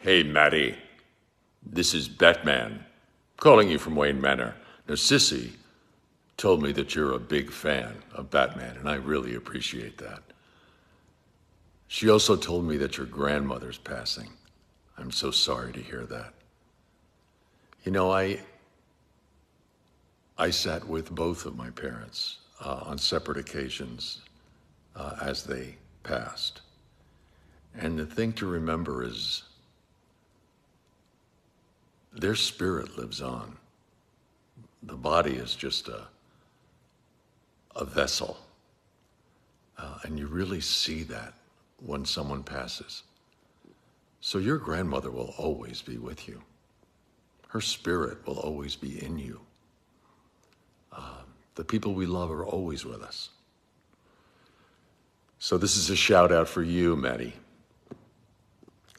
Hey, Maddie. This is Batman, calling you from Wayne Manor. Now, Sissy told me that you're a big fan of Batman, and I really appreciate that. She also told me that your grandmother's passing. I'm so sorry to hear that. You know, I I sat with both of my parents uh, on separate occasions uh, as they passed. And the thing to remember is their spirit lives on. The body is just a, a vessel. Uh, and you really see that when someone passes. So your grandmother will always be with you. Her spirit will always be in you. Uh, the people we love are always with us. So this is a shout out for you, Maddie.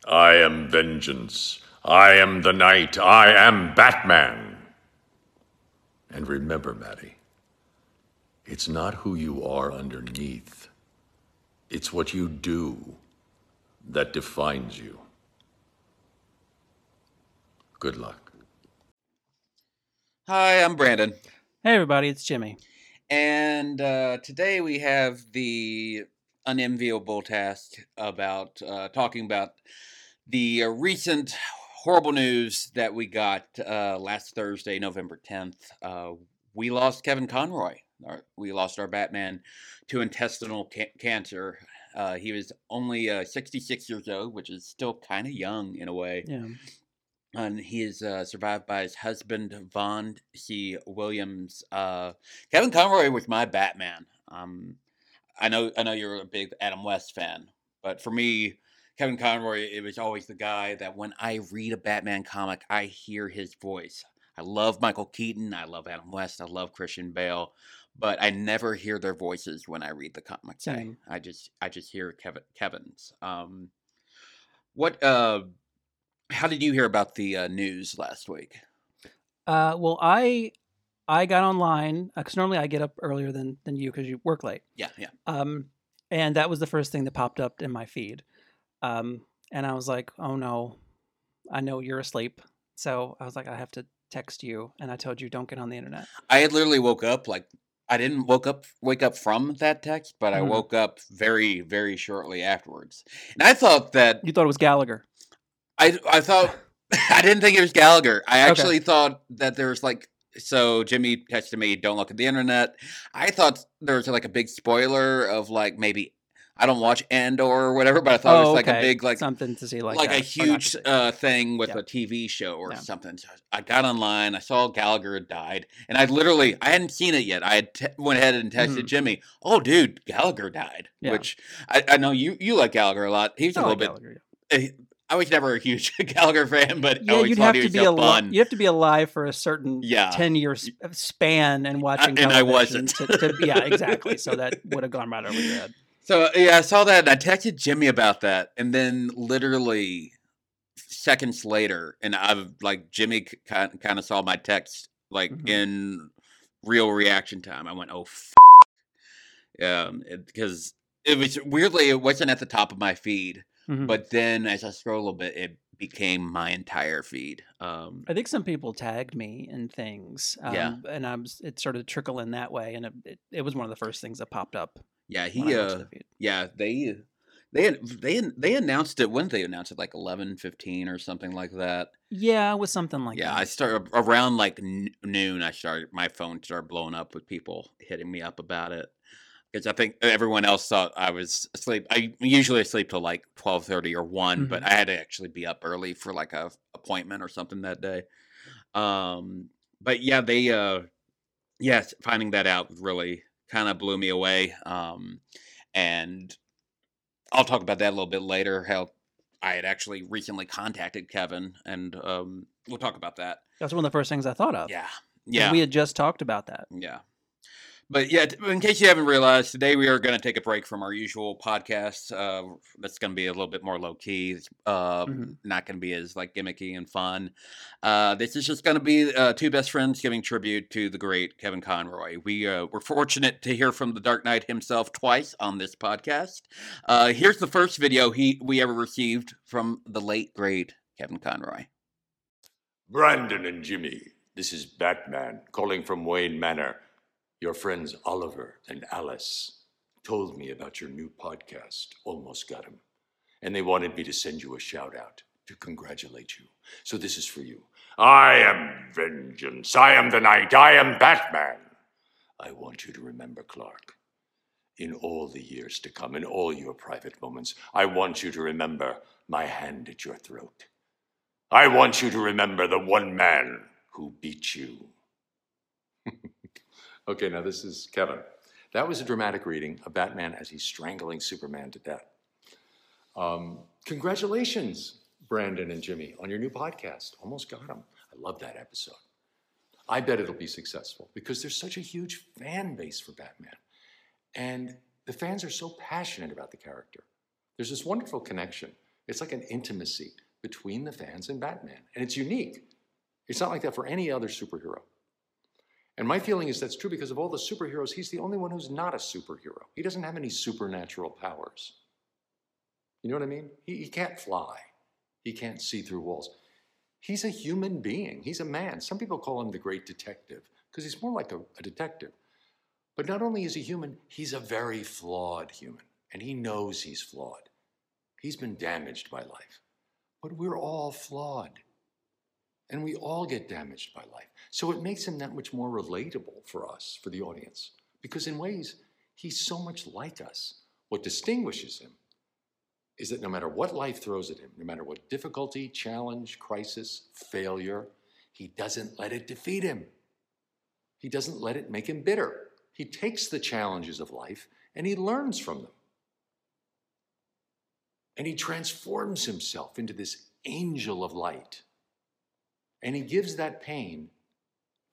I am vengeance. I am the knight. I am Batman. And remember, Maddie, it's not who you are underneath, it's what you do that defines you. Good luck. Hi, I'm Brandon. Hey everybody, it's Jimmy. And uh, today we have the unenviable task about uh, talking about the uh, recent horrible news that we got uh, last Thursday, November 10th. Uh, we lost Kevin Conroy. Our, we lost our Batman to intestinal ca- cancer. Uh, he was only uh, 66 years old, which is still kind of young in a way. Yeah. And he is uh, survived by his husband, Vaughn C. Williams. Uh, Kevin Conroy was my Batman. Um, I know, I know you're a big Adam West fan, but for me, Kevin Conroy, it was always the guy that when I read a Batman comic, I hear his voice. I love Michael Keaton. I love Adam West. I love Christian Bale, but I never hear their voices when I read the comics. I, I just, I just hear Kevin, Kevin's. Um, what? Uh, how did you hear about the uh, news last week? Uh, well, I I got online because normally I get up earlier than than you because you work late. Yeah, yeah. Um, and that was the first thing that popped up in my feed. Um, and I was like, oh no, I know you're asleep. So I was like, I have to text you, and I told you don't get on the internet. I had literally woke up like I didn't woke up wake up from that text, but I Mhm. woke up very very shortly afterwards, and I thought that You thought it was Gallagher. I I thought I didn't think it was Gallagher. I Okay. actually thought that there was like so Jimmy texted me, "Don't look at the internet." I thought there was like a big spoiler of like maybe I don't watch Andor or whatever, but I thought it was like a big like something to see like like, that, a or not to huge uh, thing with a TV show or something. So I got online, I saw Gallagher had died, and I literally I hadn't seen it yet. I had te- went ahead and texted Mhm. Jimmy, "Oh, dude, Gallagher died." Yeah. Which I, I know you you like Gallagher a lot. He's a I little like bit. Yeah. eh, I was never a huge Gallagher fan, but I Yeah, always you'd thought have he to be fun. You have to be alive for a certain Yeah. ten year span and watching. and I wasn't. To, to, yeah, exactly. So that would have gone right over your head. So yeah, I saw that and I texted Jimmy about that, and then literally seconds later, and I've like Jimmy kind kind of saw my text like Mhm. in real reaction time. I went, "Oh, f-. um," because it, was weirdly it wasn't at the top of my feed, Mhm. but then as I scroll a little bit, it became my entire feed. Um, I think some people tagged me in things. Um, Yeah. And I was, it started to trickle in that way. And it, it, it was one of the first things that popped up. Yeah, he I uh, yeah they. They they they announced it when they announced it like eleven fifteen or something like that. Yeah, it was something like yeah, I that. started around like n- noon. I started my phone started blowing up with people hitting me up about it because I think everyone else thought I was asleep. I usually sleep till like twelve thirty or one, but I had to actually be up early for like a appointment or something that day. Um, but yeah, they uh, yes, finding that out really kind of blew me away. Um, and I'll talk about that a little bit later. How I had actually recently contacted Kevin, and um, we'll talk about that. That's one of the first things I thought of. Yeah, yeah, We had just talked about that. yeah. But yeah, in case you haven't realized, today we are going to take a break from our usual podcast. Uh, that's going to be a little bit more low key. It's, Uh, Mhm. Not going to be as like gimmicky and fun. Uh, this is just going to be uh, two best friends giving tribute to the great Kevin Conroy. We uh, were fortunate to hear from the Dark Knight himself twice on this podcast. Uh, here's the first video he we ever received from the late great Kevin Conroy. Brandon and Jimmy, this is Batman calling from Wayne Manor. Your friends Oliver and Alice told me about your new podcast, Almost Got Him, and they wanted me to send you a shout out to congratulate you. So this is for you. I am vengeance. I am the night. I am Batman. I want you to remember Clark. In all the years to come, in all your private moments, I want you to remember my hand at your throat. I want you to remember the one man who beat you. okay, now this is Kevin. That was a dramatic reading of Batman as he's strangling Superman to death. Um, congratulations, Brandon and Jimmy, on your new podcast. Almost got him. I love that episode. I bet it'll be successful because there's such a huge fan base for Batman. And the fans are so passionate about the character. There's this wonderful connection. It's like an intimacy between the fans and Batman. And it's unique. It's not like that for any other superhero. And my feeling is that's true because of all the superheroes, he's the only one who's not a superhero. He doesn't have any supernatural powers. You know what I mean? He, he can't fly, he can't see through walls. He's a human being, he's a man. Some people call him the great detective because he's more like a, a detective. But not only is he human, he's a very flawed human, and he knows he's flawed. He's been damaged by life. But we're all flawed. And we all get damaged by life. So it makes him that much more relatable for us, for the audience, because in ways, he's so much like us. What distinguishes him is that no matter what life throws at him, no matter what difficulty, challenge, crisis, failure, he doesn't let it defeat him. He doesn't let it make him bitter. He takes the challenges of life and he learns from them. And he transforms himself into this angel of light. And he gives that pain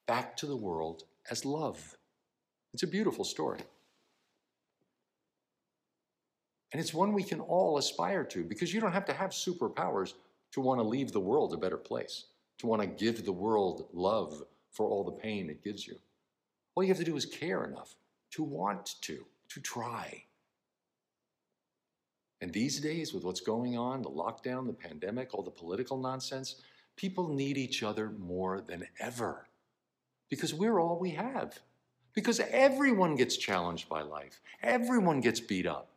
back to the world as love. It's a beautiful story. And it's one we can all aspire to because you don't have to have superpowers to want to leave the world a better place, to want to give the world love for all the pain it gives you. All you have to do is care enough to want to, to try. And these days, with what's going on the lockdown, the pandemic, all the political nonsense people need each other more than ever because we're all we have. Because everyone gets challenged by life, everyone gets beat up.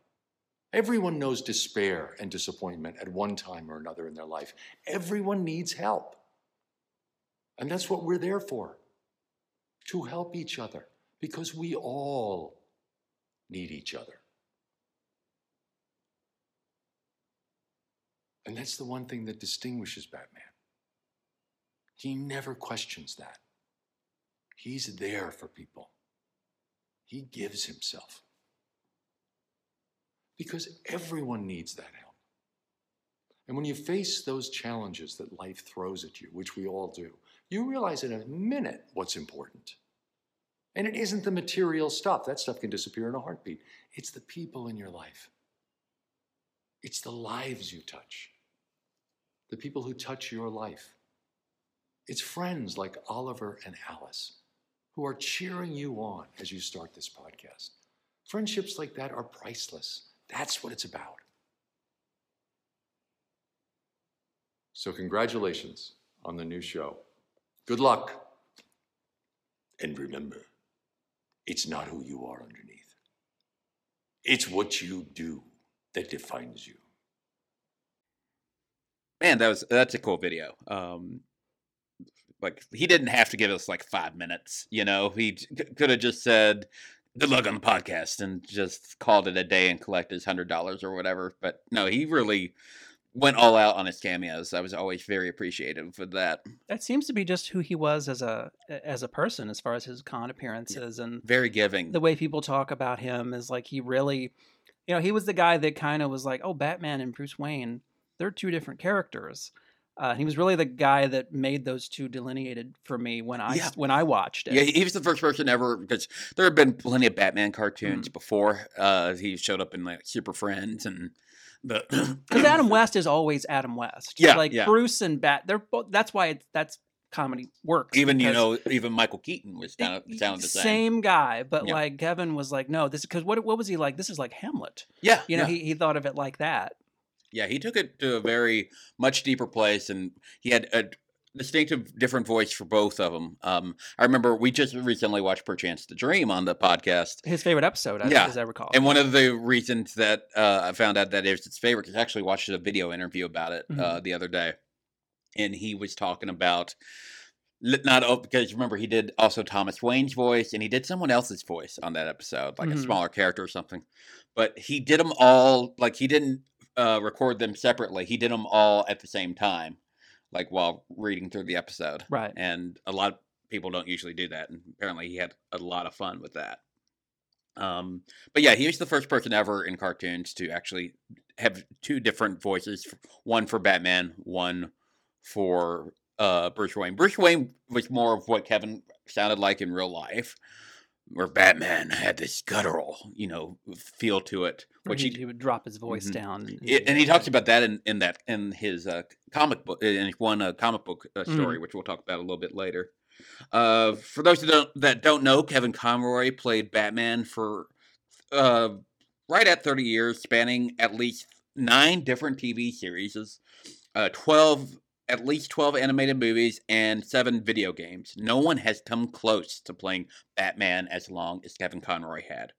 Everyone knows despair and disappointment at one time or another in their life. Everyone needs help. And that's what we're there for to help each other because we all need each other. And that's the one thing that distinguishes Batman. He never questions that. He's there for people, he gives himself. Because everyone needs that help. And when you face those challenges that life throws at you, which we all do, you realize in a minute what's important. And it isn't the material stuff, that stuff can disappear in a heartbeat. It's the people in your life, it's the lives you touch, the people who touch your life. It's friends like Oliver and Alice who are cheering you on as you start this podcast. Friendships like that are priceless. That's what it's about. So, congratulations on the new show. Good luck. And remember, it's not who you are underneath, it's what you do that defines you. Man, that was that's a cool video. Um, like he didn't have to give us like five minutes, you know. He could have just said, "Good luck on the podcast," and just called it a day and collect his hundred dollars or whatever. But no, he really went all out on his cameos. I was always very appreciative for that. That seems to be just who he was as a as a person, as far as his con appearances and very giving. The way people talk about him is like he really, you know, he was the guy that kind of was like, "Oh, Batman and Bruce Wayne, they're two different characters." Uh, he was really the guy that made those two delineated for me when I yeah. when I watched it. Yeah, he was the first person ever because there have been plenty of Batman cartoons mm. before. Uh, he showed up in like Super Friends and the because Adam West is always Adam West. Yeah, like yeah. Bruce and Bat. They're both. That's why it's that's comedy works. Even you know, even Michael Keaton was kind of sound the same. Same guy, but yeah. like Kevin was like, no, this because what what was he like? This is like Hamlet. Yeah, you know, yeah. he he thought of it like that. Yeah, he took it to a very much deeper place, and he had a distinctive different voice for both of them. Um, I remember we just recently watched Perchance to Dream on the podcast, His favorite episode, as, Yeah. as I recall. and one of the reasons that uh, I found out that it was his favorite is I actually watched a video interview about it Mm-hmm. uh, the other day, and he was talking about not oh, because remember he did also Thomas Wayne's voice and he did someone else's voice on that episode, like a Mhm. smaller character or something, but he did them all like he didn't uh, record them separately. He did them all at the same time, like while reading through the episode right. and a lot of people don't usually do that and apparently he had a lot of fun with that um but yeah he was the first person ever in cartoons to actually have two different voices one for batman one for uh bruce wayne bruce wayne was more of what kevin sounded like in real life where batman had this guttural you know feel to it which he, he, would drop his voice Mhm. down. And, it, and he talks about that in, in that in his uh, comic book in one uh, comic book uh, story, which we'll talk about a little bit later. Uh, for those that don't that don't know, Kevin Conroy played Batman for uh, right at thirty years, spanning at least nine different TV series, uh, twelve at least twelve animated movies, and seven video games. No one has come close to playing Batman as long as Kevin Conroy had.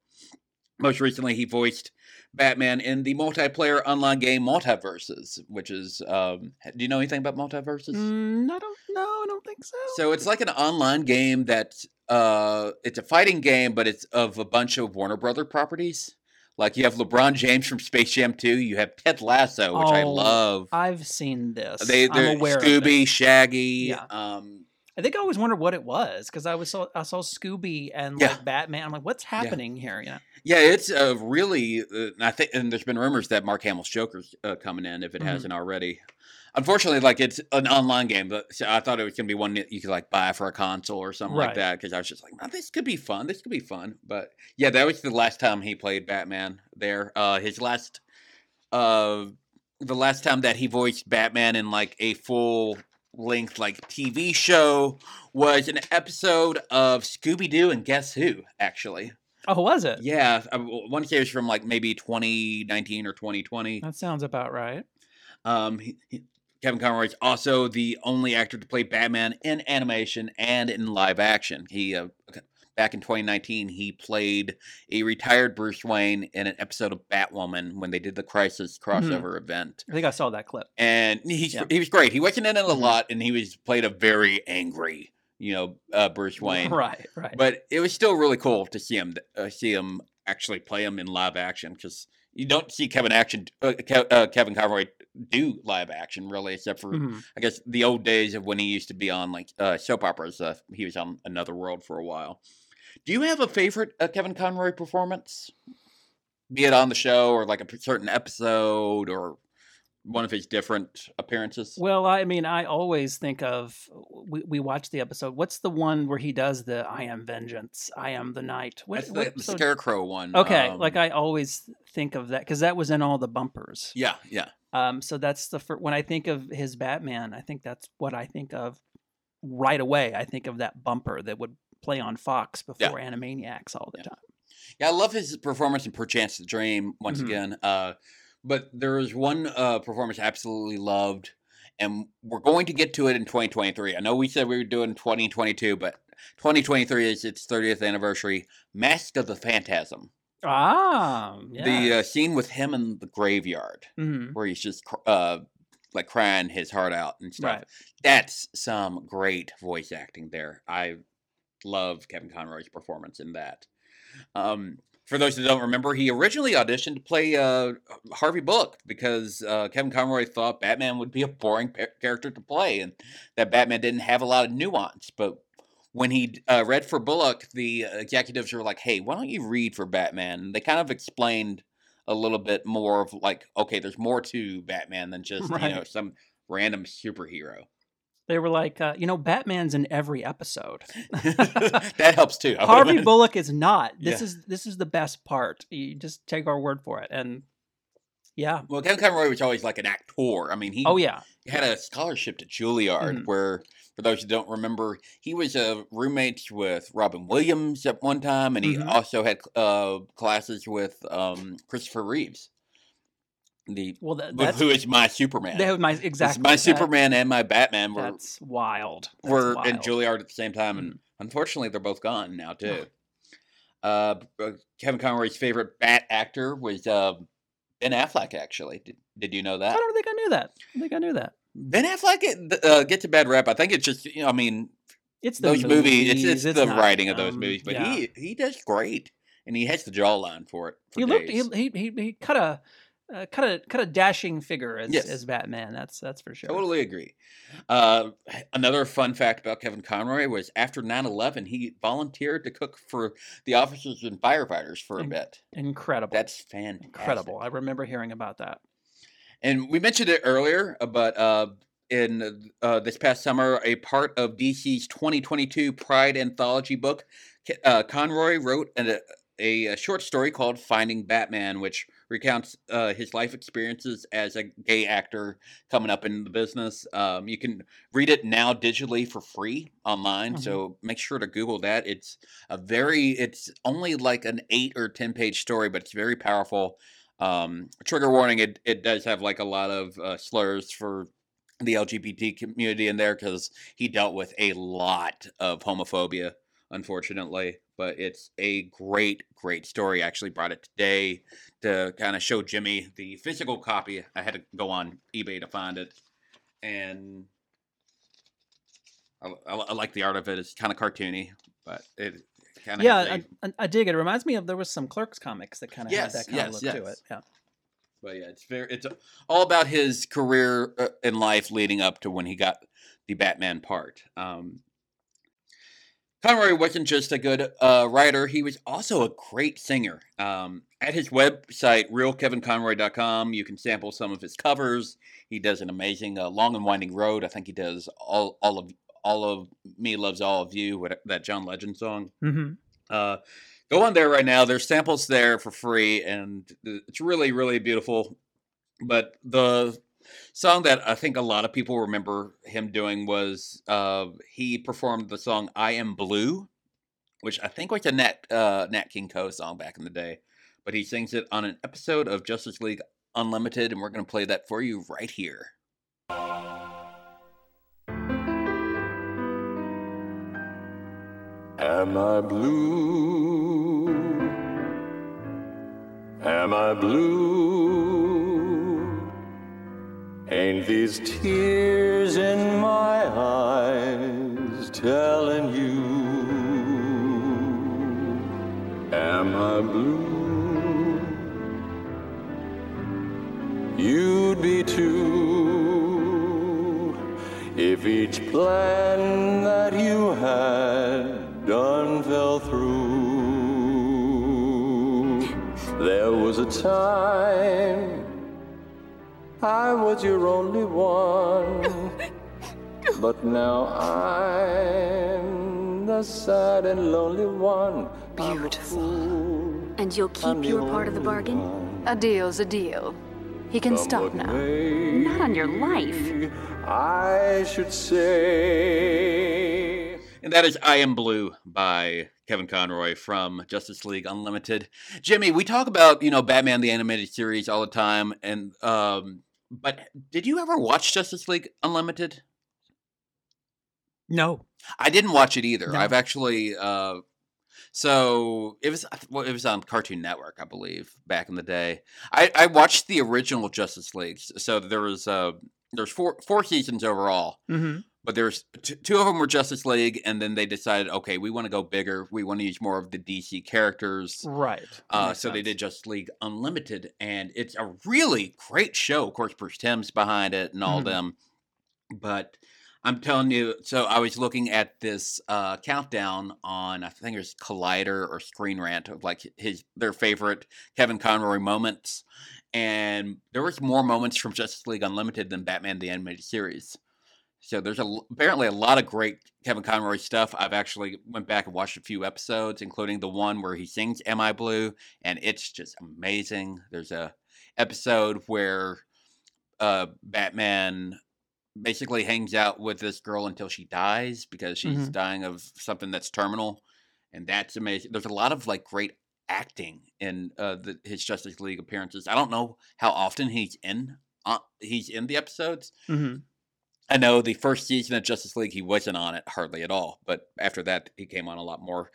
Most recently, he voiced Batman in the multiplayer online game MultiVersus, which is um, do you know anything about MultiVersus? Mm, I don't know. I don't think so. So it's like an online game that uh, it's a fighting game, but it's of a bunch of Warner Brother properties. Like you have LeBron James from Space Jam 2, you have Ted Lasso, which I Oh, love. I've seen this. They, they're I'm aware Scooby. Shaggy. Yeah. Um, I think I always wondered what it was because I was saw I saw Scooby and Yeah. like Batman. I'm like, what's happening here? You know? yeah, it's uh, really. Uh, I think, and there's been rumors that Mark Hamill's Joker's uh, coming in if it Mhm. hasn't already. Unfortunately, like it's an online game, but so I thought it was gonna be one that you could like buy for a console or something like that. Because I was just like, "Oh, this could be fun. This could be fun. But yeah, that was the last time he played Batman. There, uh, his last, uh, the last time that he voiced Batman in like a full length like TV show was an episode of Scooby Doo and Guess Who. Actually, Oh, was it? yeah, I want to say it was from like maybe 2019 or 2020. That sounds about right. Um, he, he- Kevin Conroy is also the only actor to play Batman in animation and in live action. He uh, back in 2019 he played a retired Bruce Wayne in an episode of Batwoman when they did the Crisis crossover event, I think I saw that clip. and he's Yeah. he was great. He wasn't in it a Mhm. lot, and he was played a very angry, you know, uh, Bruce Wayne. Right, right. But it was still really cool to see him uh, see him actually play him in live action because you don't see Kevin action uh, Ke- uh, Kevin Conroy do live action really, except for Mhm. I guess the old days of when he used to be on like uh, soap operas. Uh, he was on Another World for a while. Do you have a favorite uh, Kevin Conroy performance? Be it on the show or like a certain episode or one of his different appearances. Well, I mean, I always think of we, we watched the episode. What's the one where he does the "I am vengeance, I am the night"? What, That's what the, the Scarecrow one. Okay, like um, I always think of that because that was in all the bumpers. yeah, yeah. Um, so that's the fir- when I think of his Batman, I think that's what I think of right away. I think of that bumper that would play on Fox before Animaniacs all the Yeah. time. Yeah, I love his performance in Perchance to Dream once Mhm. again. Uh, but there was one uh, performance I absolutely loved, and we're going to get to it in 2023. I know we said we were doing 2022, but 2023 is its 30th anniversary. Mask of the Phantasm. Ah, yeah. The uh, scene with him in the graveyard, Mhm. where he's just cr- uh, like crying his heart out and stuff. Right. That's some great voice acting there. I love Kevin Conroy's performance in that. Um, for those who don't remember, he originally auditioned to play uh, Harvey Bullock because uh, Kevin Conroy thought Batman would be a boring pa- character to play and that Batman didn't have a lot of nuance. But when he uh, read for Bullock, the executives were like, hey, why don't you read for Batman? And they kind of explained a little bit more of like, okay, there's more to Batman than just, Right. you know, some random superhero. They were like, uh, you know, Batman's in every episode. that helps too. Harvey Bullock is not. This Yeah. is this is the best part. You just take our word for it. And yeah. Well, Kevin Conroy was always like an actor. I mean, he Oh yeah. had a scholarship to Juilliard, Mhm. where, for those who don't remember, he was a roommate with Robin Williams at one time, and he Mhm. also had uh, classes with um, Christopher Reeves. The Well, that, that's who is my Superman? my exactly my that- Superman and my Batman were That's wild. That's were in wild. Juilliard at the same time, and unfortunately, they're both gone now too. Uh, uh, Kevin Conroy's favorite Bat actor was uh, Ben Affleck. Actually, did, did you know that? I don't think I knew that. I think I knew that. Ben Affleck get- uh, gets a bad rep. I think it's just you know, I mean It's the those movies. It's, it's, it's the not writing of those him. movies, but Yeah. he he does great, and he has the jawline for it. For he looked he, he he he cut a uh, cut a cut a dashing figure as Yes. as Batman. That's that's for sure. Totally agree. Uh, another fun fact about Kevin Conroy was after 9 11, he volunteered to cook for the officers and firefighters for a In- bit. Incredible. That's fantastic. incredible. I remember hearing about that. And we mentioned it earlier, uh, but uh, in uh, this past summer, a part of DC's 2022 Pride anthology book, uh, Conroy wrote an, a, a short story called Finding Batman, which recounts uh, his life experiences as a gay actor coming up in the business. Um, you can read it now digitally for free online, Mhm. so make sure to Google that. It's a very, it's only like an eight or 10 page story, but it's very powerful. Um, trigger warning: it it does have like a lot of uh, slurs for the LGBT community in there because he dealt with a lot of homophobia, unfortunately. But it's a great, great story. I actually brought it today to kind of show Jimmy the physical copy. I had to go on eBay to find it, and I, I, I like the art of it. It's kind of cartoony, but it kind of Yeah, I, I, I dig it. It reminds me of there was some Clerks comics that kind of Yes, had that kind yes, of look to it. Yeah. But yeah, it's very it's all about his career uh, in life leading up to when he got the Batman part. Um, Conroy wasn't just a good uh, writer; he was also a great singer. Um, at his website, realkevinconroy.com, you can sample some of his covers. He does an amazing uh, "Long and Winding Road." I think he does all all of all of "Me Loves All of You," what, that John Legend song. Mm-hmm. Uh, go on there right now. There's samples there for free, and it's really, really beautiful. But the song that I think a lot of people remember him doing was uh, he performed the song "I Am Blue," which I think was a Nat uh, Nat King Cole song back in the day. But he sings it on an episode of Justice League Unlimited, and we're going to play that for you right here. Am I blue? Am I blue? These tears in my eyes telling you? Am I blue? You'd be too if each plan that you had done fell through. There was a time I was your only one, but now I'm the sad and lonely one. Beautiful. And you'll keep your part of the bargain? one. A deal's a deal. He can Come stop now. may, Not on your life. I should say. And that is I Am Blue by Kevin Conroy from Justice League Unlimited. Jimmy, we talk about, you know, Batman the animated series all the time and um but did you ever watch Justice League Unlimited? No. I didn't watch it either. No. I've actually uh so it was well, it was on Cartoon Network, I believe, back in the day. I I watched the original Justice League. So there was uh there's four four seasons overall Mm-hmm. But there's t- two of them were Justice League, and then they decided, okay, we want to go bigger. We want to use more of the DC characters. Right. Uh, so they did Justice League Unlimited, and it's a really great show. Of course, Bruce Timm's behind it and all Mhm. them. But I'm telling you, so I was looking at this uh, countdown on I think it's Collider or Screen Rant of like his their favorite Kevin Conroy moments, and there was more moments from Justice League Unlimited than Batman the Animated Series. So there's a, apparently a lot of great Kevin Conroy stuff. I've actually went back and watched a few episodes, including the one where he sings "Am I Blue," and it's just amazing. There's a episode where uh, Batman basically hangs out with this girl until she dies because she's Mhm. dying of something that's terminal, and that's amazing. There's a lot of like great acting in uh, the, his Justice League appearances. I don't know how often he's in uh, he's in the episodes. hmm I know the first season of Justice League he wasn't on it hardly at all, but after that he came on a lot more.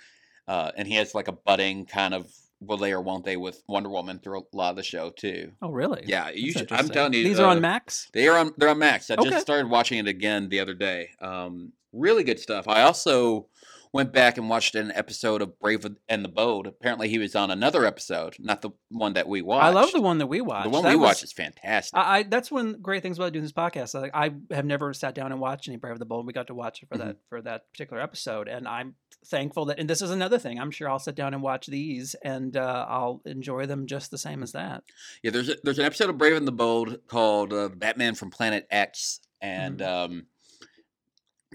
Uh, and he has like a budding kind of will they or won't they with Wonder Woman through a lot of the show too. Oh, really? Yeah, you should, I'm telling you, These are on uh, Max. They are on. They're on Max. I Okay. just started watching it again the other day. Um, really good stuff. I also went back and watched an episode of Brave and the Bold. Apparently, he was on another episode, not the one that we watched. I love the one that we watched. The one That we was- watched is fantastic. I, I that's one great things about doing this podcast. Like I have never sat down and watched any Brave of the Bold. We got to watch it for Mm-hmm. that for that particular episode, and I'm thankful that. And this is another thing. I'm sure I'll sit down and watch these, and uh, I'll enjoy them just the same as that. Yeah, there's a, there's an episode of Brave and the Bold called uh, Batman from Planet X, and um,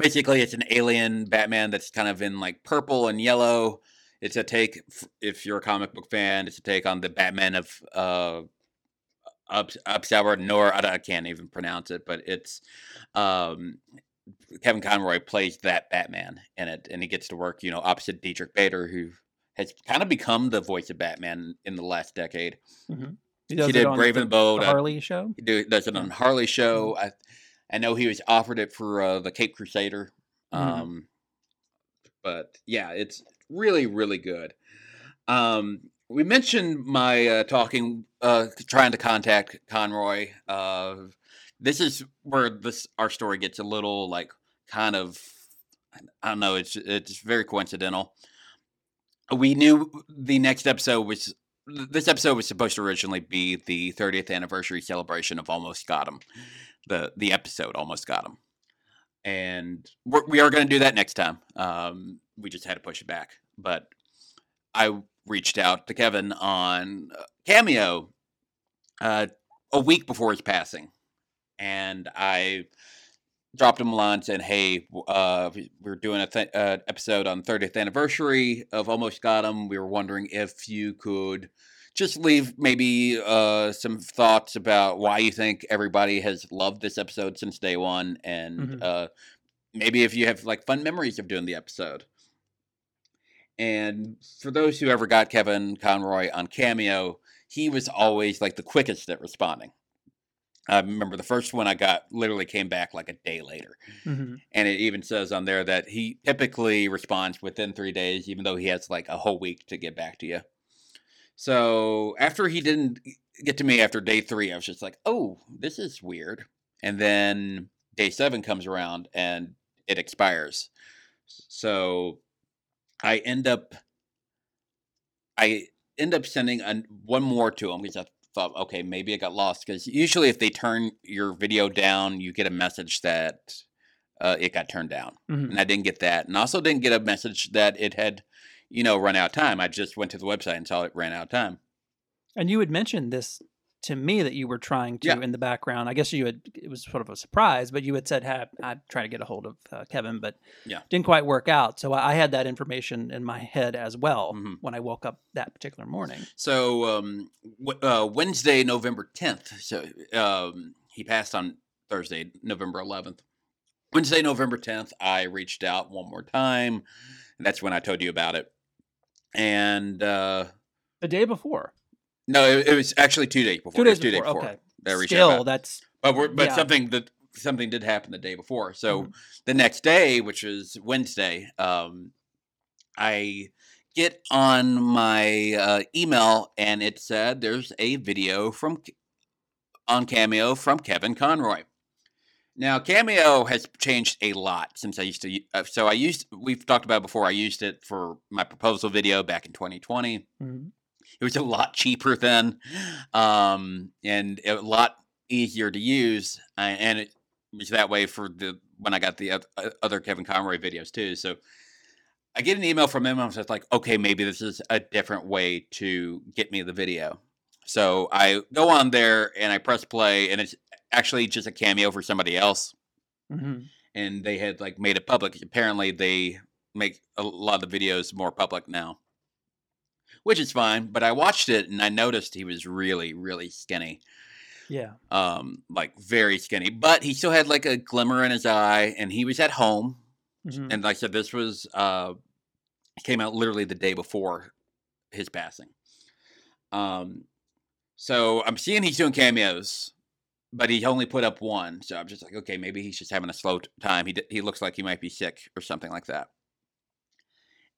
basically it's an alien Batman that's kind of in like purple and yellow. It's a take, if you're a comic book fan, it's a take on the Batman of uh, Up Upsauer Nor. I, I can't even pronounce it, but it's um, Kevin Conroy plays that Batman in it, and he gets to work, you know, opposite Diedrich Bader, who has kind of become the voice of Batman in the last decade. He, does He it did on Brave the, and Bold. the uh, Harley show. he does it on Harley Show. I I know he was offered it for uh, the Cape Crusader. Um, but yeah, it's really really good. Um, we mentioned my uh, talking, uh, trying to contact Conroy. Uh, this is where this our story gets a little like kind of I don't know. It's it's very coincidental. We knew the next episode was this episode was supposed to originally be the 30th anniversary celebration of Almost Got Him. The the episode Almost Got Him, and we're, we are going to do that next time. Um, we just had to push it back, but I reached out to Kevin on Cameo uh, a week before his passing, and I dropped him a line saying, "Hey, uh, we- we're doing a th- uh, episode on 30th anniversary of Almost Got Him. We were wondering if you could just leave maybe uh, some thoughts about why you think everybody has loved this episode since day one, and Mhm. uh, maybe if you have like fun memories of doing the episode." And for those who ever got Kevin Conroy on Cameo, he was always like the quickest at responding. I remember the first one I got literally came back like a day later. hmm And it even says on there that he typically responds within three days, even though he has like a whole week to get back to you. So after he didn't get to me after day three, I was just like, oh, this is weird. And then day seven comes around and it expires. So I end up, I end up sending an, one more to him because I thought, okay, maybe it got lost. Because usually, if they turn your video down, you get a message that uh, it got turned down, hmm and I didn't get that, and also didn't get a message that it had, you know, run out of time. I just went to the website and saw it ran out of time. And you had mentioned this to me that you were trying to Yeah. in the background. I guess you had it was sort of a surprise, but you had said, "Hey, I'd try to get a hold of uh, Kevin, but Yeah. didn't quite work out." So I, I had that information in my head as well Mhm. when I woke up that particular morning. So um, w- uh, Wednesday, November tenth. So um, he passed on Thursday, November eleventh. Wednesday, November tenth. I reached out one more time, that's when I told you about it. And uh, The day before, no, it, it was actually two days before. two It days two before. days before. Okay, that I reached out still that's But we're, but Yeah. something that something did happen the day before. So Mhm. the next day, which is Wednesday, um, I get on my uh, email and it said there's a video from on Cameo from Kevin Conroy. Now Cameo has changed a lot since I used to. Uh, so I used we've talked about it before. I used it for my proposal video back in 2020 mhm. it was a lot cheaper then um, and a lot easier to use uh, and it was that way for the when i got the uh, other kevin conroy videos too so i get an email from him i was just like okay maybe this is a different way to get me the video so i go on there and i press play and it's actually just a cameo for somebody else Mhm. and they had like made it public. Apparently, they make a lot of the videos more public now, which is fine. But I watched it and I noticed he was really, really skinny, yeah. um, like very skinny. But he still had like a glimmer in his eye, and he was at home. Mhm. And like I said, this was uh, came out literally the day before his passing. Um, so I'm seeing he's doing cameos, but he only put up one. So I'm just like, okay, maybe he's just having a slow time. He d- he looks like he might be sick or something like that.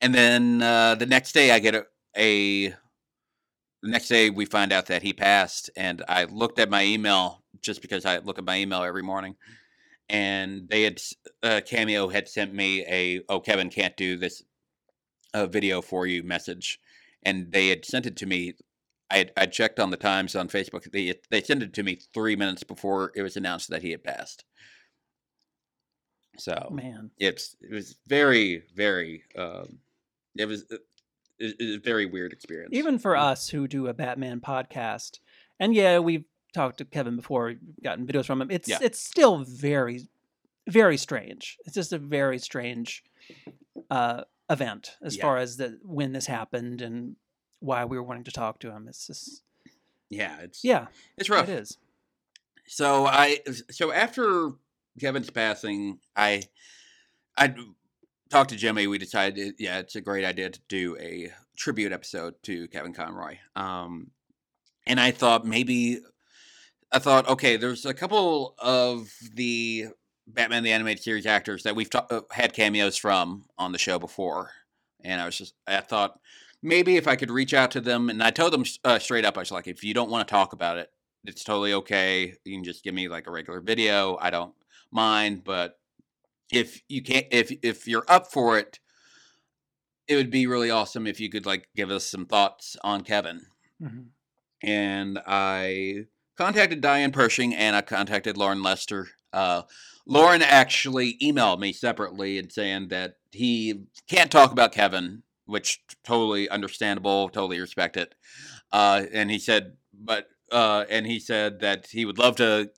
And then uh, the next day, I get a, a. The next day, we find out that he passed, and I looked at my email just because I look at my email every morning, and they had uh, Cameo had sent me a "Oh, Kevin can't do this uh, video for you" message, and they had sent it to me. I I checked on the times on Facebook. They they sent it to me three minutes before it was announced that he had passed. So Man. it's it was very very um, it was it, it a very weird experience. Even for us who do a Batman podcast, and yeah, we've talked to Kevin before, gotten videos from him. It's Yeah. it's still very, very strange. It's just a very strange uh, event as Yeah. far as the when this happened and why we were wanting to talk to him. It's just yeah, it's yeah, it's rough. it is. So I so after Kevin's passing, I I talked to Jimmy. We decided, yeah, it's a great idea to do a tribute episode to Kevin Conroy. Um, and I thought maybe I thought, okay, there's a couple of the Batman the Animated Series actors that we've ta- uh, had cameos from on the show before, and I was just I thought maybe if I could reach out to them, and I told them uh, straight up, I was like, if you don't want to talk about it, it's totally okay. You can just give me like a regular video. I don't mind, but if you can't, if if you're up for it, it would be really awesome if you could like give us some thoughts on Kevin. Mhm. And I contacted Diane Pershing and I contacted Loren Lester. Uh, Lauren actually emailed me separately and saying that he can't talk about Kevin, which totally understandable, totally respect it. Uh, and he said, but uh, and he said that he would love to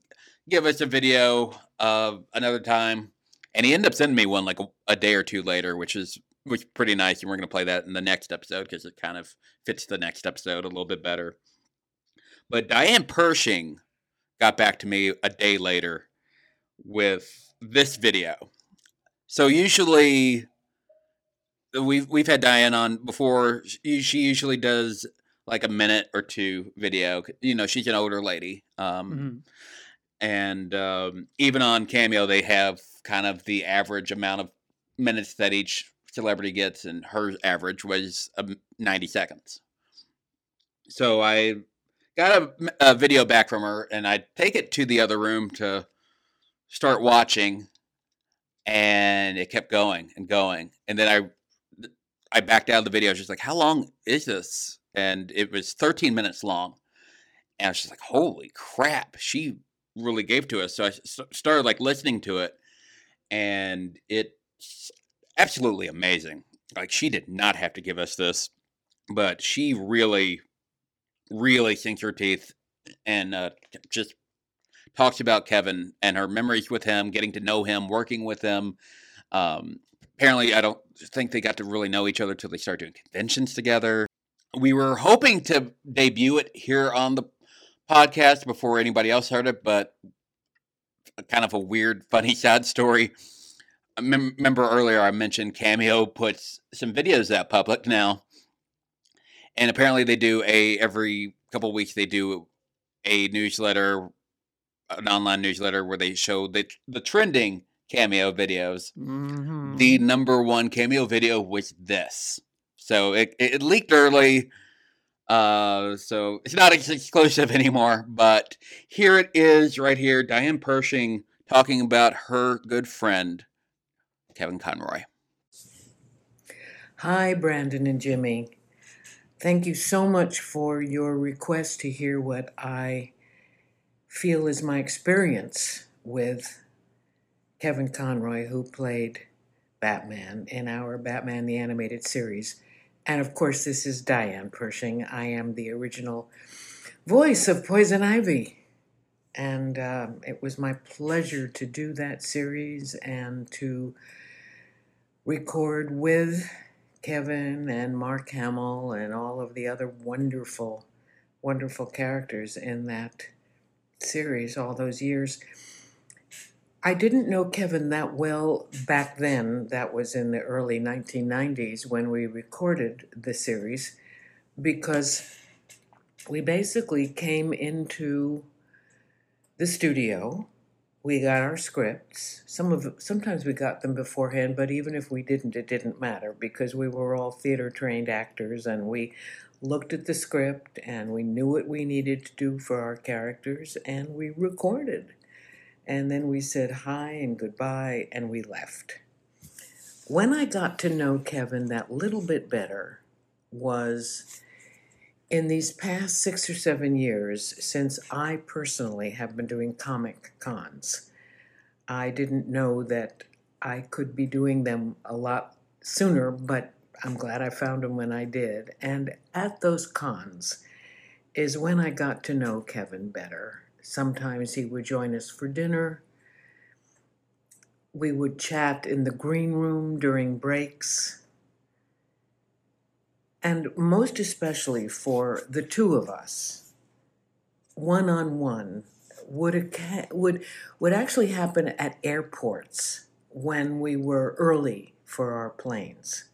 give us a video uh, another time. And he ended up sending me one like a, a day or two later, which is which is pretty nice. And we're going to play that in the next episode because it kind of fits the next episode a little bit better. But Diane Pershing got back to me a day later with this video. So usually we've we've had Diane on before. She she usually does like a minute or two video. You know, she's an older lady. Um, Mhm. and um, even on Cameo, they have kind of the average amount of minutes that each celebrity gets, and her average was um, 90 seconds. So I got a, a video back from her, and I take it to the other room to start watching, and it kept going and going, and then I I backed out of the video. I was just like, "How long is this?" And it was 13 minutes long. And I was just like, holy crap, she really gave to us. So I started like listening to it, and it's absolutely amazing. Like she did not have to give us this, but she really, really sinks her teeth and uh, just talks about Kevin and her memories with him, getting to know him, working with him. Um, apparently, I don't think they got to really know each other till they started doing conventions together. We were hoping to debut it here on the podcast before anybody else heard it, but kind of a weird, funny, sad story. I mem- remember earlier I mentioned Cameo puts some videos out public now, and apparently they do a every couple weeks they do a newsletter, an online newsletter where they show the the trending Cameo videos. Mhm. The number one Cameo video was this, so it it leaked early. Uh, so it's not exclusive anymore, but here it is right here. Diane Pershing talking about her good friend, Kevin Conroy. Hi, Brandon and Jimmy. Thank you so much for your request to hear what I feel is my experience with Kevin Conroy, who played Batman in our Batman the Animated Series. And of course, this is Diane Pershing. I am the original voice of Poison Ivy. And um, it was my pleasure to do that series and to record with Kevin and Mark Hamill and all of the other wonderful, wonderful characters in that series all those years. I didn't know Kevin that well back then. That was in the early 1990s when we recorded the series. because we basically came into the studio. We got our scripts. Some of sometimes we got them beforehand, but even if we didn't, it didn't matter because we were all theater trained actors and we looked at the script and we knew what we needed to do for our characters and we recorded. And then we said hi and goodbye and we left. When I got to know Kevin that little bit better was in these past six or seven years, since I personally have been doing comic cons, I didn't know that I could be doing them a lot sooner, but I'm glad I found them when I did. And at those cons is when I got to know Kevin better. Sometimes he would join us for dinner. We would chat in the green room during breaks. And most especially for the two of us, one on one, would would would actually happen at airports when we were early for our planes,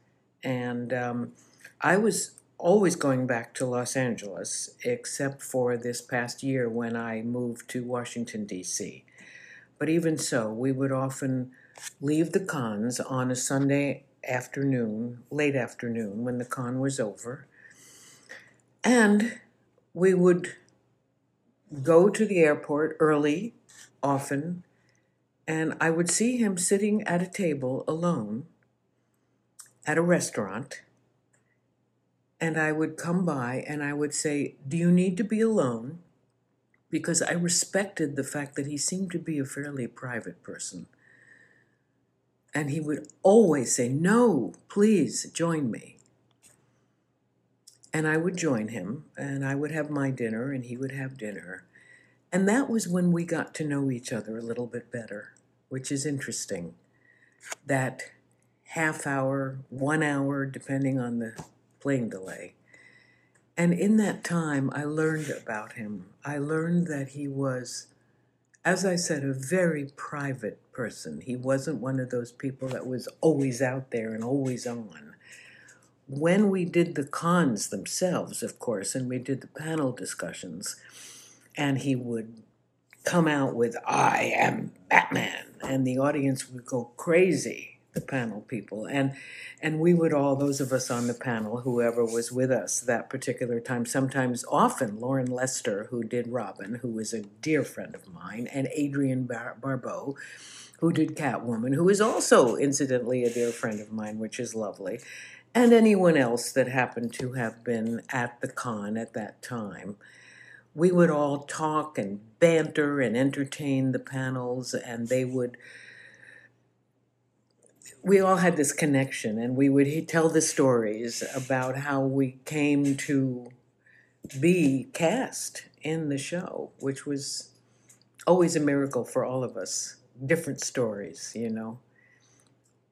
and um, I was always going back to Los Angeles, except for this past year when I moved to Washington D.C. But even so, we would often leave the cons on a Sunday afternoon, late afternoon, when the con was over, and we would go to the airport early, often, and I would see him sitting at a table alone at a restaurant. And I would come by and I would say, Do you need to be alone? Because I respected the fact that he seemed to be a fairly private person. And he would always say, No, please join me. And I would join him, and I would have my dinner, and he would have dinner. And that was when we got to know each other a little bit better, which is interesting. That half hour, one hour, depending on the plane delay. And in that time, I learned about him. I learned that he was, as I said, a very private person. He wasn't one of those people that was always out there and always on when we did the cons themselves, of course, and we did the panel discussions, and he would come out with, I am Batman, and the audience would go crazy, the panel people. And and we would all, those of us on the panel, whoever was with us that particular time, sometimes often Loren Lester, who did Robin, who was a dear friend of mine, and Adrienne Bar- Barbeau, who did Catwoman, who is also, incidentally, a dear friend of mine, which is lovely and anyone else that happened to have been at the con at that time. We would all talk and banter and entertain the panels, and they would. We all had this connection, and we would tell the stories about how we came to be cast in the show, which was always a miracle for all of us. Different stories, you know.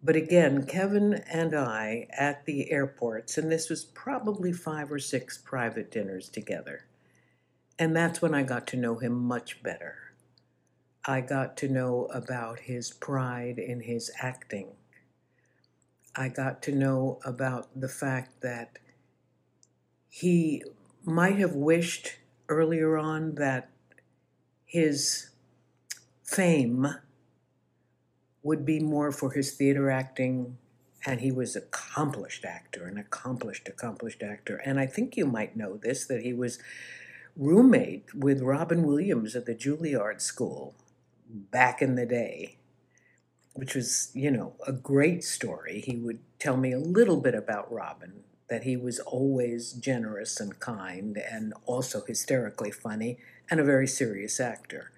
But again, Kevin and I at the airports, and this was probably five or six private dinners together. And that's when I got to know him much better. I got to know about his pride in his acting. I got to know about the fact that he might have wished earlier on that his fame would be more for his theater acting and he was an accomplished actor an accomplished accomplished actor. And i think you might know this that he was roommate with robin williams at the juilliard school back in the day which was you know a great story he would tell me a little bit about robin that he was always generous and kind and also hysterically funny and a very serious actor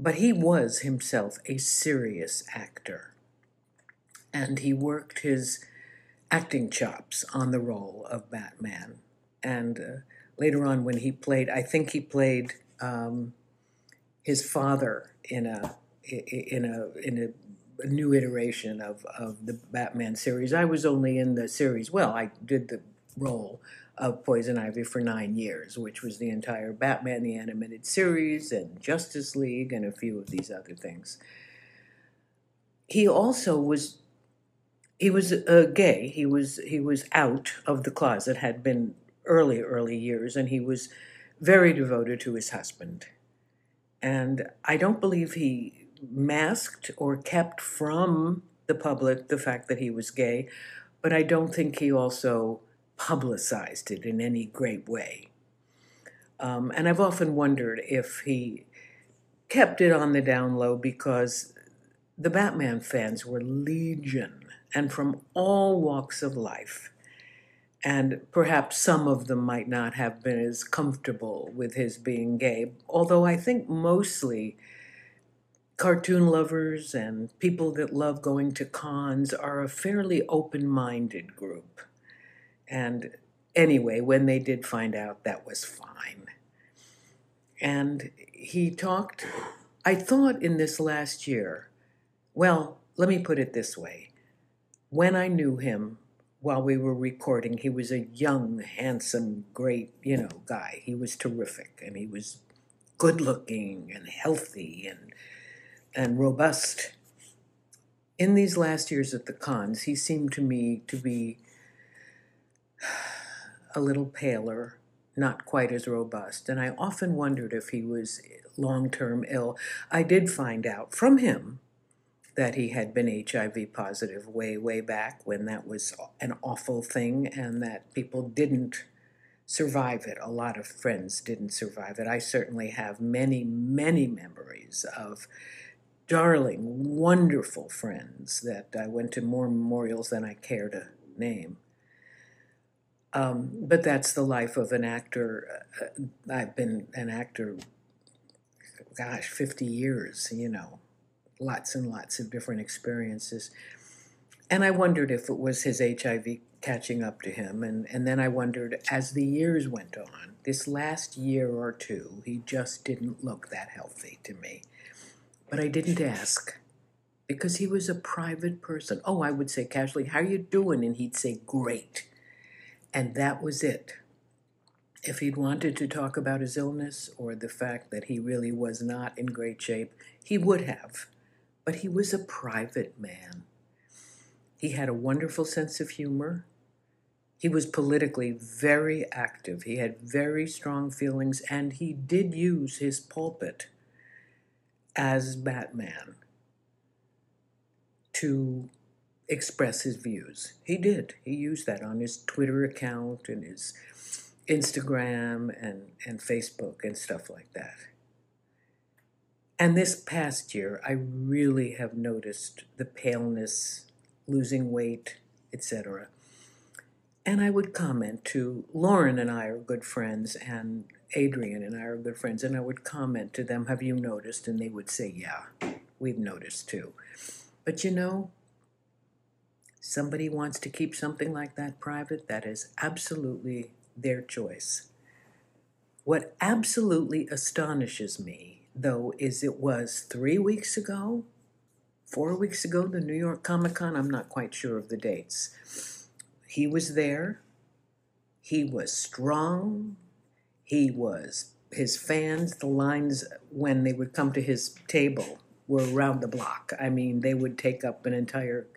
but he was himself a serious actor. And he worked his acting chops on the role of Batman. And uh, later on, when he played, I think he played um, his father in a in a in a new iteration of, of the Batman series. I was only in the series. Well, I did the role of Poison Ivy for nine years, which was the entire Batman the Animated Series and Justice League and a few of these other things. He also was he was uh, gay. He was he was out of the closet, had been early, early years, and he was very devoted to his husband. And I don't believe he masked or kept from the public the fact that he was gay, but I don't think he also publicized it in any great way. Um, and I've often wondered if he kept it on the down low because the Batman fans were legion and from all walks of life. And perhaps some of them might not have been as comfortable with his being gay, although I think mostly cartoon lovers and people that love going to cons are a fairly open minded group. And anyway, when they did find out, that was fine. And he talked, I thought in this last year, well, let me put it this way. When I knew him while we were recording, he was a young, handsome, great, you know, guy. He was terrific and he was good looking and healthy and and robust. In these last years at the cons, he seemed to me to be a little paler, not quite as robust, and I often wondered if he was long term ill. I did find out from him that he had been HIV positive way, way back when that was an awful thing and that people didn't survive it. A lot of friends didn't survive it. I certainly have many, many memories of darling, wonderful friends that I went to more memorials than I care to name. Um, but that's the life of an actor. Uh, I've been an actor, gosh, 50 years, you know, lots and lots of different experiences. And I wondered if it was his HIV catching up to him. And, and then I wondered, as the years went on, this last year or two, he just didn't look that healthy to me. But I didn't ask because he was a private person. Oh, I would say casually, How are you doing? And he'd say, Great. And that was it. If he'd wanted to talk about his illness or the fact that he really was not in great shape, he would have. But he was a private man. He had a wonderful sense of humor. He was politically very active. He had very strong feelings, and he did use his pulpit as Batman to express his views. He did. He used that on his Twitter account and his Instagram and, and Facebook and stuff like that. And this past year, I really have noticed the paleness, losing weight, etc. And I would comment to Loren and I are good friends, and Adrienne and I are good friends, and I would comment to them, Have you noticed? And they would say, Yeah, we've noticed too. But you know, somebody wants to keep something like that private, that is absolutely their choice. What absolutely astonishes me, though, is it was three weeks ago, four weeks ago, the New York Comic Con, I'm not quite sure of the dates. He was there. He was strong. He was, his fans, the lines when they would come to his table were around the block. I mean, they would take up an entire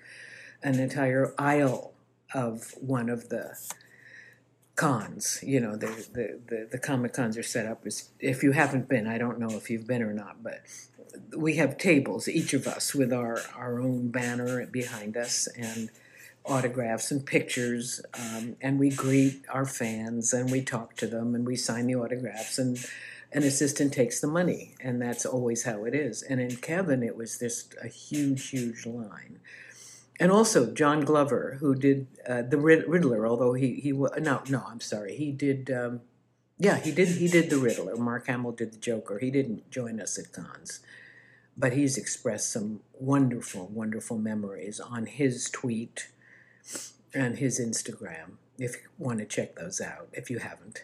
an entire aisle of one of the cons. You know, the the the, the comic cons are set up as if you haven't been, I don't know if you've been or not, but we have tables, each of us, with our our own banner behind us and autographs and pictures, um, and we greet our fans and we talk to them and we sign the autographs and an assistant takes the money, and that's always how it is. And in Kevin, it was just a huge, huge line and also John Glover, who did uh, the Riddler, although he he no no I'm sorry he did um, yeah he did he did the Riddler. Mark Hamill did the Joker. He didn't join us at cons, but he's expressed some wonderful wonderful memories on his tweet and his Instagram. If you want to check those out, if you haven't.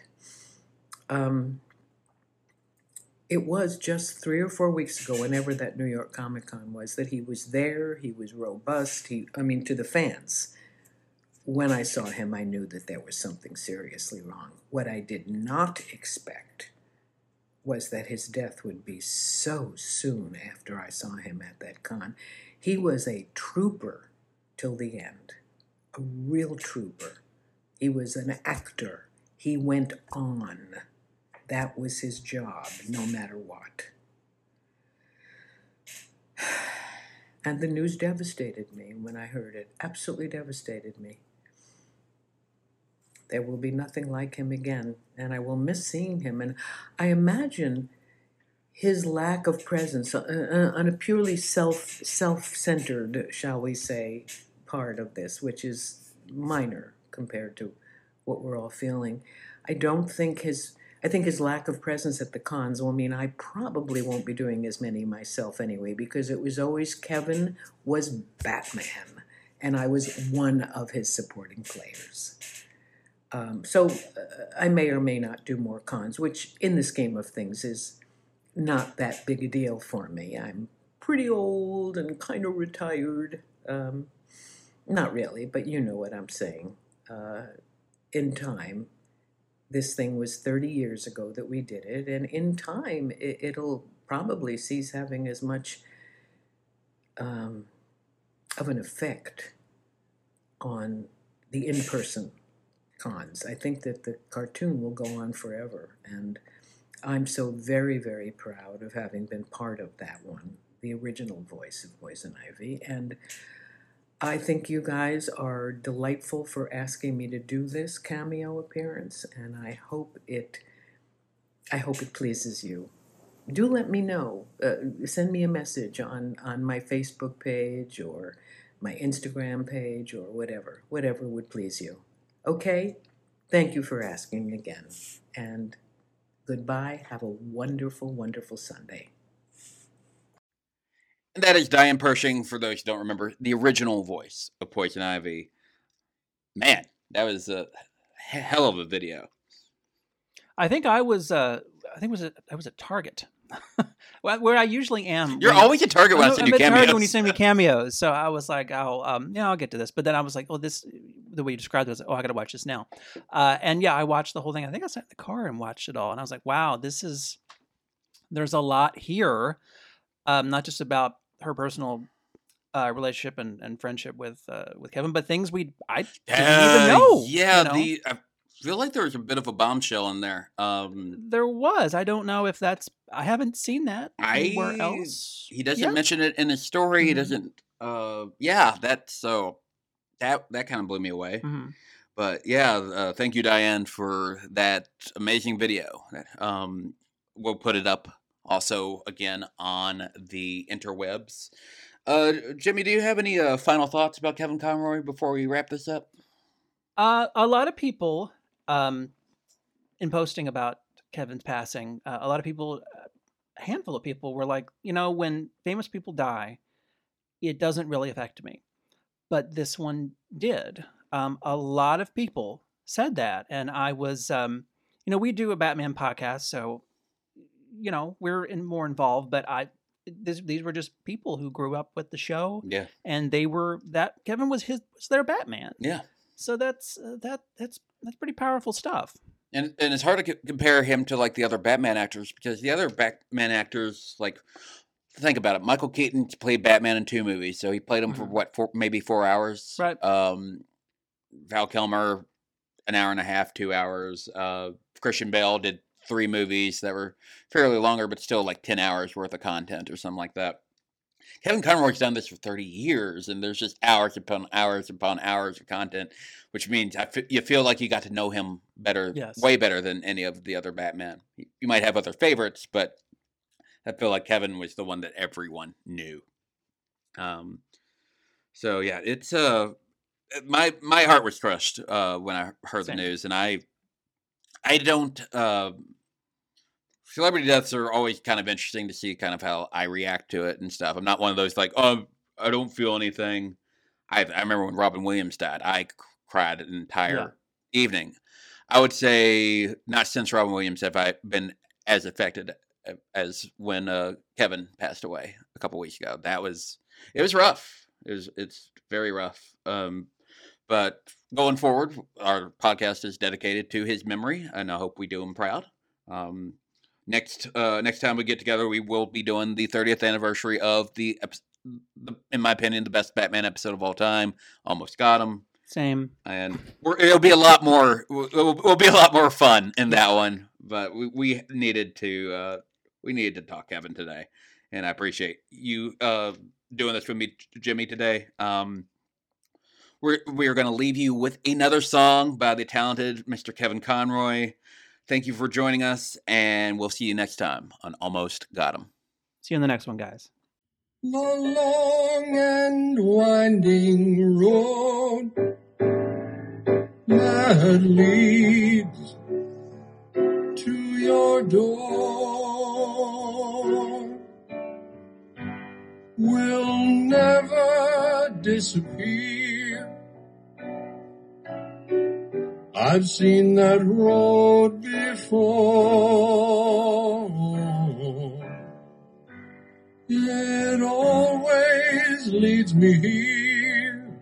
Um, it was just three or four weeks ago, whenever that New York Comic Con was, that he was there. He was robust. He, I mean, to the fans. When I saw him, I knew that there was something seriously wrong. What I did not expect was that his death would be so soon after I saw him at that con. He was a trooper till the end, a real trooper. He was an actor. He went on. That was his job, no matter what. And the news devastated me when I heard it, absolutely devastated me. There will be nothing like him again, and I will miss seeing him. And I imagine his lack of presence uh, uh, on a purely self self centered, shall we say, part of this, which is minor compared to what we're all feeling. I don't think his I think his lack of presence at the cons will mean I probably won't be doing as many myself anyway, because it was always Kevin was Batman, and I was one of his supporting players. Um, so uh, I may or may not do more cons, which in the scheme of things is not that big a deal for me. I'm pretty old and kind of retired. Um, not really, but you know what I'm saying. Uh, in time, this thing was 30 years ago that we did it, and in time, it, it'll probably cease having as much um, of an effect on the in person cons. I think that the cartoon will go on forever, and I'm so very, very proud of having been part of that one, the original voice of Poison Ivy. And I think you guys are delightful for asking me to do this cameo appearance, and I hope it. I hope it pleases you. Do let me know. Uh, send me a message on on my Facebook page or my Instagram page or whatever, whatever would please you. Okay? Thank you for asking again. And goodbye. Have a wonderful, wonderful Sunday. And that is Diane Pershing, for those who don't remember, the original voice of Poison Ivy. Man, that was a hell of a video. I think I was. Uh, I think it was a, I was at Target, Where- where I usually am. You're always at Target when I I'm- send you at Target cameos. when you send me cameos. So I was like, oh, um, yeah, I'll get to this. But then I was like, oh, this, the way you described it was, oh, I got to watch this now. Uh, and yeah, I watched the whole thing. I think I sat in the car and watched it all. And I was like, wow, this is, there's a lot here, um, not just about her personal uh, relationship and, and friendship with uh, with Kevin, but things we I didn't even know. Yeah, you know? the I feel like there was a bit of a bombshell in there. Um, there was. I don't know if that's. I haven't seen that anywhere I- else. he doesn't yet. mention it in his story. He Mhm. doesn't. Uh, yeah, that's so. That that kind of blew me away. Mhm. But yeah, uh, thank you, Diane, for that amazing video. Um, we'll put it up also again on the interwebs. Uh, Jimmy, do you have any uh, final thoughts about Kevin Conroy before we wrap this up? Uh, a lot of people, um, in posting about Kevin's passing, uh, a lot of people, a handful of people were like, you know, when famous people die, it doesn't really affect me, but this one did. Um, a lot of people said that, and I was, um, you know, we do a Batman podcast, so you know we're in, more involved, but I. This, these were just people who grew up with the show, Yeah, and they were that Kevin was his was their Batman. yeah. So that's uh, that that's that's pretty powerful stuff. And and it's hard to c- compare him to like the other Batman actors because the other Batman actors, like, think about it. Michael Keaton played Batman in two movies, so he played him for Mhm. what, four, maybe four hours. Right. Um, Val Kilmer, an hour and a half, two hours. Uh, Christian Bale did three movies that were fairly longer, but still like ten hours worth of content or something like that. Kevin Conroy's done this for 30 years, and there's just hours upon hours upon hours of content, which means I you feel like you got to know him better, Yes. way better than any of the other Batman. You you might have other favorites, but I feel like Kevin was the one that everyone knew. Um, so yeah, it's uh, my my heart was crushed uh when I heard Same. the news, and I I don't uh celebrity deaths are always kind of interesting to see kind of how I react to it and stuff. I'm not one of those like, oh, I don't feel anything. I I remember when Robin Williams died, I cried an entire evening. I would say not since Robin Williams have I been as affected as when uh, Kevin passed away a couple weeks ago. That was it was rough. It was it's very rough. Um, but going forward, our podcast is dedicated to his memory, and I hope we do him proud. Um, next uh, next time we get together, we will be doing the 30th anniversary of the, the in my opinion, the best Batman episode of all time. Almost got him. Same. and we're, it'll be a lot more. It'll, it'll be a lot more fun in that one. But we, we needed to uh, we needed to talk Kevin today, and I appreciate you uh, doing this with me, Jimmy, today. Um, we're we're going to leave you with another song by the talented Mr. Kevin Conroy. Thank you for joining us, and we'll see you next time on Almost Got Him. See you in the next one, guys. The long and winding road that leads to your door will never disappear. I've seen that road before. It always leads me here,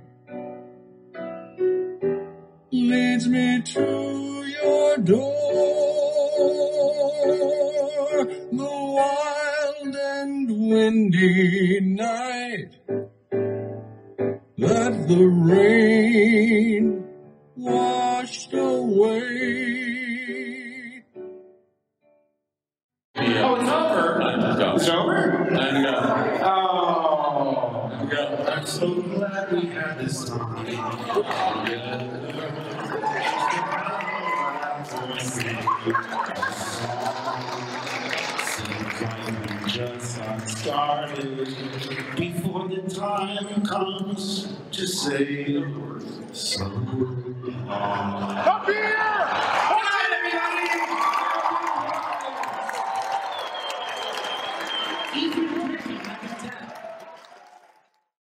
leads me to your door. The wild and windy night that the rain washed away. Oh, it's over. It's over? And go. Oh. And go. I'm so glad we had this time. Seems like we just got started before the time comes to say the word so Campeão!